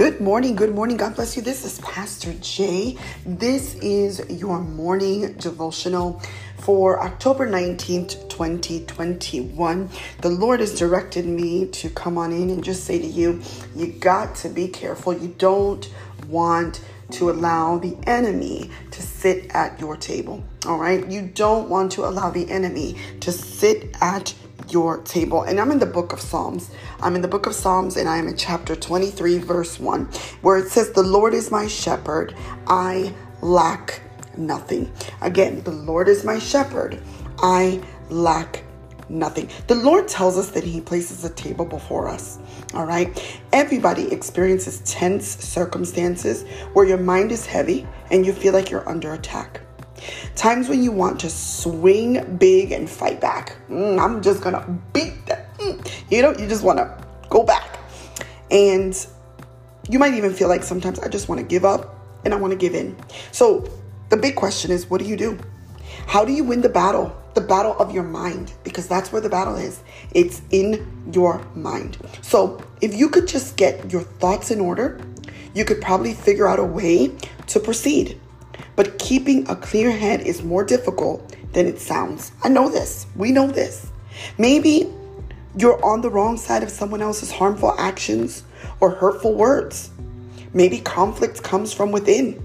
Good morning, good morning. God bless you. This is Pastor Jay. This is your morning devotional for October 19th, 2021. The Lord has directed me to come on in and just say to you, you got to be careful. You don't want to allow the enemy to sit at your table. All right? You don't want to allow the enemy to sit at your table. And I'm in the book of Psalms. I'm in the book of Psalms and I am in chapter 23, verse 1, where it says, The Lord is my shepherd. I lack nothing. Again, the Lord is my shepherd. I lack nothing. The Lord tells us that He places a table before us. All right. Everybody experiences tense circumstances where your mind is heavy and you feel like you're under attack. Times when you want to swing big and fight back. Mm, I'm just going to beat them. Mm, you know, you just want to go back. And you might even feel like sometimes I just want to give up and I want to give in. So the big question is what do you do? How do you win the battle? The battle of your mind, because that's where the battle is. It's in your mind. So if you could just get your thoughts in order, you could probably figure out a way to proceed. But keeping a clear head is more difficult than it sounds. I know this. We know this. Maybe you're on the wrong side of someone else's harmful actions or hurtful words. Maybe conflict comes from within.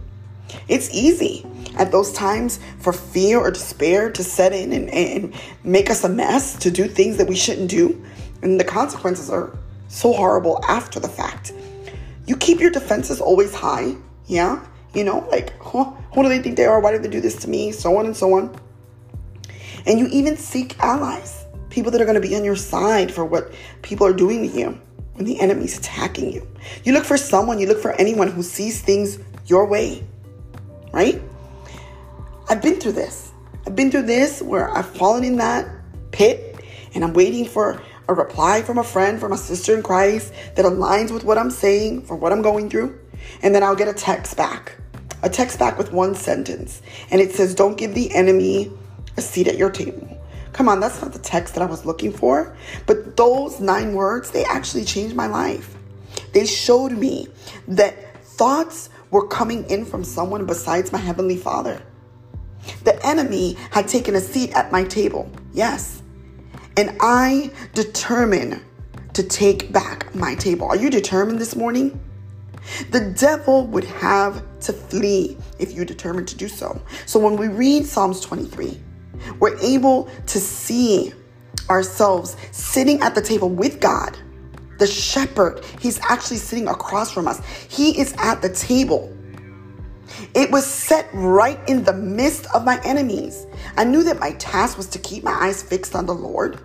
It's easy at those times for fear or despair to set in and, and make us a mess, to do things that we shouldn't do. And the consequences are so horrible after the fact. You keep your defenses always high, yeah? You know, like, huh, who do they think they are? Why did they do this to me? So on and so on. And you even seek allies, people that are going to be on your side for what people are doing to you when the enemy's attacking you. You look for someone, you look for anyone who sees things your way, right? I've been through this. I've been through this where I've fallen in that pit and I'm waiting for a reply from a friend, from a sister in Christ that aligns with what I'm saying, for what I'm going through. And then I'll get a text back a text back with one sentence, and it says, Don't give the enemy a seat at your table. Come on, that's not the text that I was looking for. But those nine words, they actually changed my life. They showed me that thoughts were coming in from someone besides my Heavenly Father. The enemy had taken a seat at my table, yes. And I determined to take back my table. Are you determined this morning? The devil would have to flee if you determine to do so. So when we read Psalms 23, we're able to see ourselves sitting at the table with God. The shepherd, he's actually sitting across from us. He is at the table. It was set right in the midst of my enemies. I knew that my task was to keep my eyes fixed on the Lord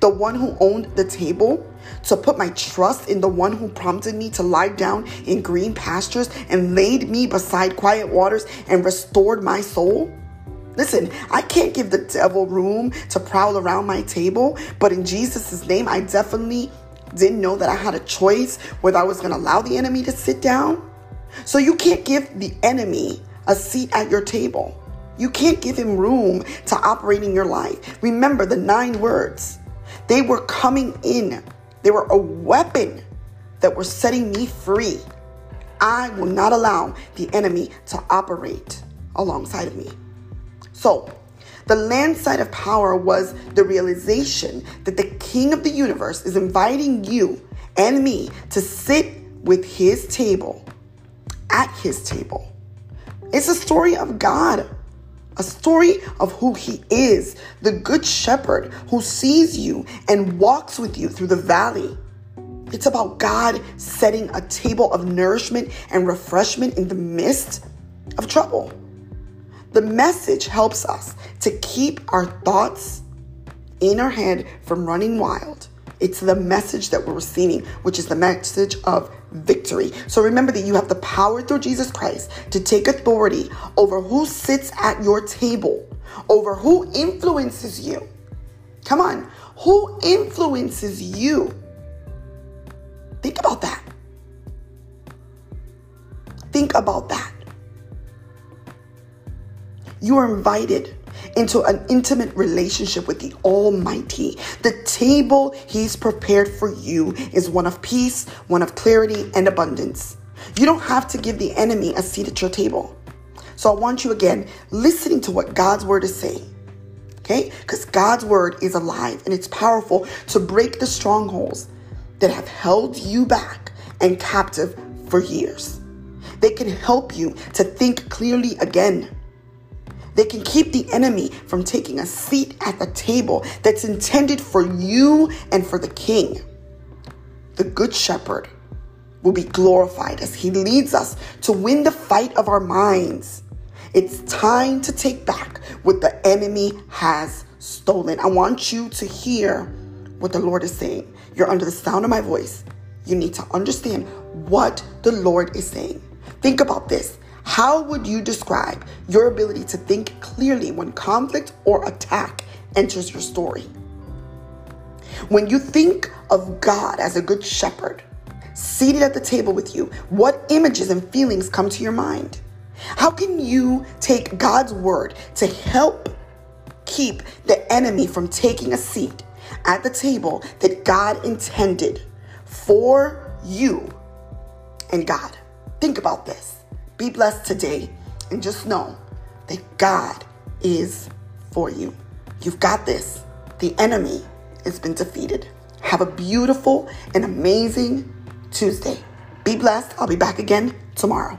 the one who owned the table, to put my trust in the one who prompted me to lie down in green pastures and laid me beside quiet waters and restored my soul? Listen, I can't give the devil room to prowl around my table, but in Jesus' name, I definitely didn't know that I had a choice whether I was going to allow the enemy to sit down. So you can't give the enemy a seat at your table. You can't give him room to operate in your life. Remember the nine words they were coming in, they were a weapon that were setting me free. I will not allow the enemy to operate alongside of me. So, the land side of power was the realization that the king of the universe is inviting you and me to sit with his table, at his table. It's a story of God a story of who he is, the good shepherd who sees you and walks with you through the valley. It's about God setting a table of nourishment and refreshment in the midst of trouble. The message helps us to keep our thoughts in our head from running wild. It's the message that we're receiving, which is the message of victory. So remember that you have the power through Jesus Christ to take authority over who sits at your table, over who influences you. Come on, who influences you? Think about that. Think about that. You are invited into an intimate relationship with the Almighty. The table He's prepared for you is one of peace, one of clarity, and abundance. You don't have to give the enemy a seat at your table. So I want you again listening to what God's word is saying. Okay? Because God's word is alive and it's powerful to break the strongholds that have held you back and captive for years. They can help you to think clearly again. They can keep the enemy from taking a seat at the table that's intended for you and for the king. The good shepherd will be glorified as he leads us to win the fight of our minds. It's time to take back what the enemy has stolen. I want you to hear what the Lord is saying. You're under the sound of my voice. You need to understand what the Lord is saying. Think about this. How would you describe your ability to think clearly when conflict or attack enters your story? When you think of God as a good shepherd, seated at the table with you, what images and feelings come to your mind? How can you take God's word to help keep the enemy from taking a seat at the table that God intended for you and God? Think about this. Be blessed today and just know that God is for you. You've got this. The enemy has been defeated. Have a beautiful and amazing Tuesday. Be blessed. I'll be back again tomorrow.